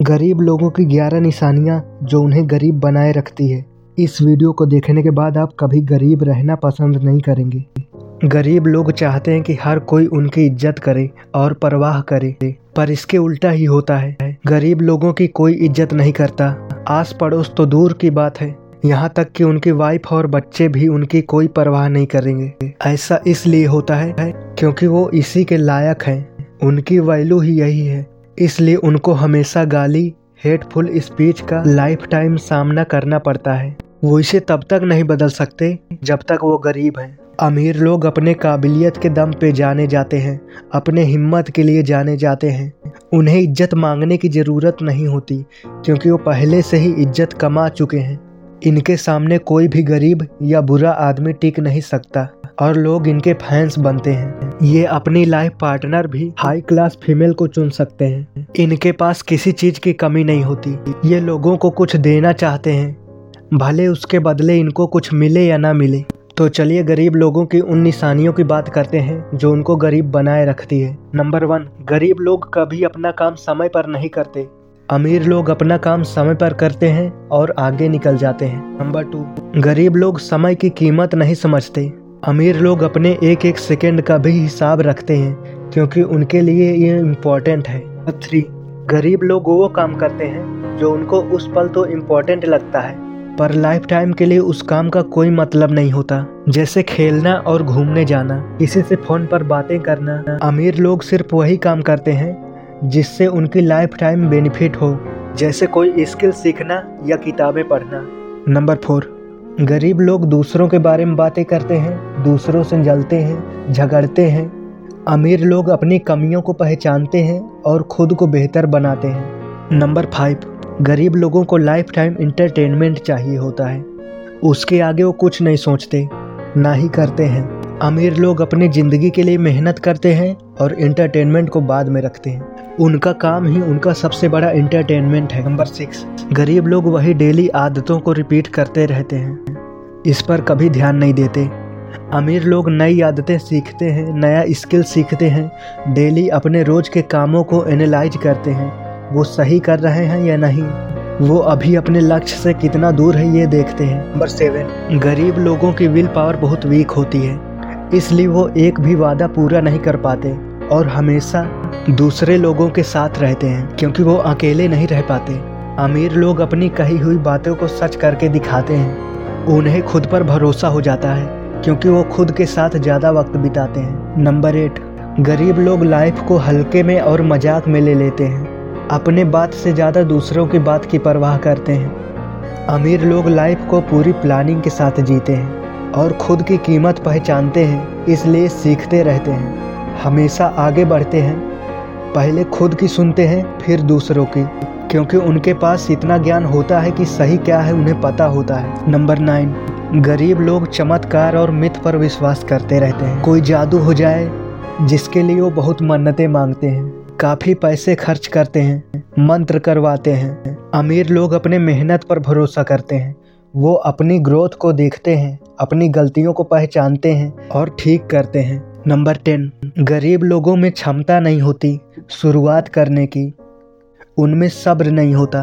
गरीब लोगों की ग्यारह निशानियाँ जो उन्हें गरीब बनाए रखती है। इस वीडियो को देखने के बाद आप कभी गरीब रहना पसंद नहीं करेंगे। गरीब लोग चाहते हैं कि हर कोई उनकी इज़्ज़त करे और परवाह करे, पर इसके उल्टा ही होता है। गरीब लोगों की कोई इज़्ज़त नहीं करता। आस पड़ोस तो दूर की बात है। यहाँ तक कि उनकी वाइफ और बच्चे भी उनकी कोई परवाह नहीं करेंगे। ऐसा इसलिए होता है क्योंकि वो इसी के लायक हैं। उनकी वैल्यू ही यही है। इसलिए उनको हमेशा गाली हेटफुल स्पीच का लाइफ टाइम सामना करना पड़ता है। वो इसे तब तक नहीं बदल सकते, जब तक वो गरीब हैं। अमीर लोग अपने काबिलियत के दम पे जाने जाते हैं, अपने हिम्मत के लिए जाने जाते हैं। उन्हें इज़्ज़त मांगने की ज़रूरत नहीं होती, क्योंकि वो पहले से ही इज़्ज़त कमा चुके हैं। इनके सामने कोई भी गरीब या बुरा आदमी टिक नहीं सकता। और लोग इनके फैंस बनते हैं। ये अपनी लाइफ पार्टनर भी हाई क्लास फीमेल को चुन सकते हैं। इनके पास किसी चीज़ की कमी नहीं होती। ये लोगों को कुछ देना चाहते हैं। भले उसके बदले इनको कुछ मिले या ना मिले। तो चलिए गरीब लोगों की उन निशानियों की बात करते हैं, जो उनको गरीब बनाए रखती है। नंबर वन गरीब लोग कभी अपना काम समय पर नहीं करते। अमीर लोग अपना काम समय पर करते हैं और आगे निकल जाते हैं। नंबर टू गरीब लोग समय की कीमत नहीं समझते। अमीर लोग अपने एक एक सेकंड का भी हिसाब रखते हैं, क्योंकि उनके लिए ये इम्पोर्टेंट है। थ्री गरीब लोग वो काम करते हैं, जो उनको उस पल तो इम्पोर्टेंट लगता है, पर लाइफ टाइम के लिए उस काम का कोई मतलब नहीं होता, जैसे खेलना और घूमने जाना। किसी से फ़ोन पर बातें करना। अमीर लोग सिर्फ़ वही काम करते हैं, जिससे उनकी लाइफ टाइम बेनिफिट हो, जैसे कोई स्किल सीखना या किताबें पढ़ना। नंबर फोर गरीब लोग दूसरों के बारे में बातें करते हैं, दूसरों से जलते हैं, झगड़ते हैं। अमीर लोग अपनी कमियों को पहचानते हैं और खुद को बेहतर बनाते हैं। नंबर फाइव, गरीब लोगों को लाइफ टाइम इंटरटेनमेंट चाहिए होता है। उसके आगे वो कुछ नहीं सोचते, ना ही करते हैं। अमीर लोग अपनी ज़िंदगी के लिए मेहनत करते हैं और इंटरटेनमेंट को बाद में रखते हैं। उनका काम ही उनका सबसे बड़ा इंटरटेनमेंट है। नंबर सिक्स गरीब लोग वही डेली आदतों को रिपीट करते रहते हैं। इस पर कभी ध्यान नहीं देते। अमीर लोग नई आदतें सीखते हैं, नया स्किल सीखते हैं। डेली अपने रोज के कामों को एनालाइज करते हैं। वो सही कर रहे हैं या नहीं? वो अभी अपने लक्ष्य से कितना दूर है ये देखते हैं। नंबर सेवन गरीब लोगों की विल पावर बहुत वीक होती है। इसलिए वो एक भी वादा पूरा नहीं कर पाते। और हमेशा दूसरे लोगों के साथ रहते हैं, क्योंकि वो अकेले नहीं रह पाते। अमीर लोग अपनी कही हुई बातों को सच करके दिखाते हैं। उन्हें खुद पर भरोसा हो जाता है, क्योंकि वो खुद के साथ ज़्यादा वक्त बिताते हैं। नंबर एट, गरीब लोग लाइफ को हल्के में और मज़ाक में ले लेते हैं। अपने बात से ज़्यादा दूसरों की बात की परवाह करते हैं। अमीर लोग लाइफ को पूरी प्लानिंग के साथ जीते हैं और खुद की कीमत पहचानते हैं, इसलिए सीखते रहते हैं। हमेशा आगे बढ़ते हैं। पहले खुद की सुनते हैं, फिर दूसरों की। क्योंकि उनके पास इतना ज्ञान होता है कि सही क्या है उन्हें पता होता है। नंबर नाइन गरीब लोग चमत्कार और मिथ पर विश्वास करते रहते हैं। कोई जादू हो जाए, जिसके लिए वो बहुत मन्नतें मांगते हैं। काफ़ी पैसे खर्च करते हैं, मंत्र करवाते हैं। अमीर लोग अपने मेहनत पर भरोसा करते हैं। वो अपनी ग्रोथ को देखते हैं, अपनी गलतियों को पहचानते हैं और ठीक करते हैं। नंबर टेन, गरीब लोगों में क्षमता नहीं होती शुरुआत करने की। उनमें सब्र नहीं होता।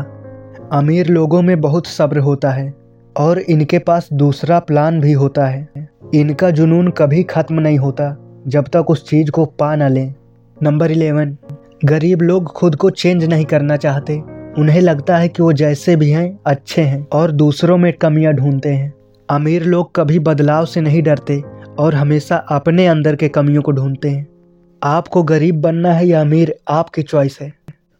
अमीर लोगों में बहुत सब्र होता है और इनके पास दूसरा प्लान भी होता है। इनका जुनून कभी ख़त्म नहीं होता जब तक उस चीज़ को पा न लें। नंबर इलेवन, गरीब लोग खुद को चेंज नहीं करना चाहते। उन्हें लगता है कि वो जैसे भी हैं, अच्छे हैं और दूसरों में कमियाँ ढूंढते हैं। अमीर लोग कभी बदलाव से नहीं डरते। और हमेशा अपने अंदर के कमियों को ढूंढते हैं। आपको गरीब बनना है या अमीर, आपकी चॉइस है।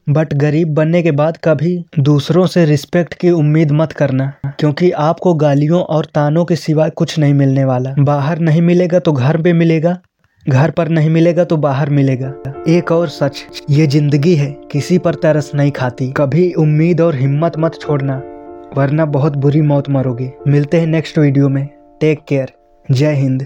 बट गरीब बनने के बाद कभी दूसरों से रिस्पेक्ट की उम्मीद मत करना, क्योंकि आपको गालियों और तानों के सिवाय कुछ नहीं मिलने वाला। बाहर नहीं मिलेगा तो घर पे मिलेगा, घर पर नहीं मिलेगा तो बाहर मिलेगा। एक और सच, ये ज़िंदगी है, किसी पर तरस नहीं खाती। कभी उम्मीद और हिम्मत मत छोड़ना, वरना बहुत बुरी मौत मरोगे। मिलते हैं नेक्स्ट वीडियो में। Take care Jai Hind.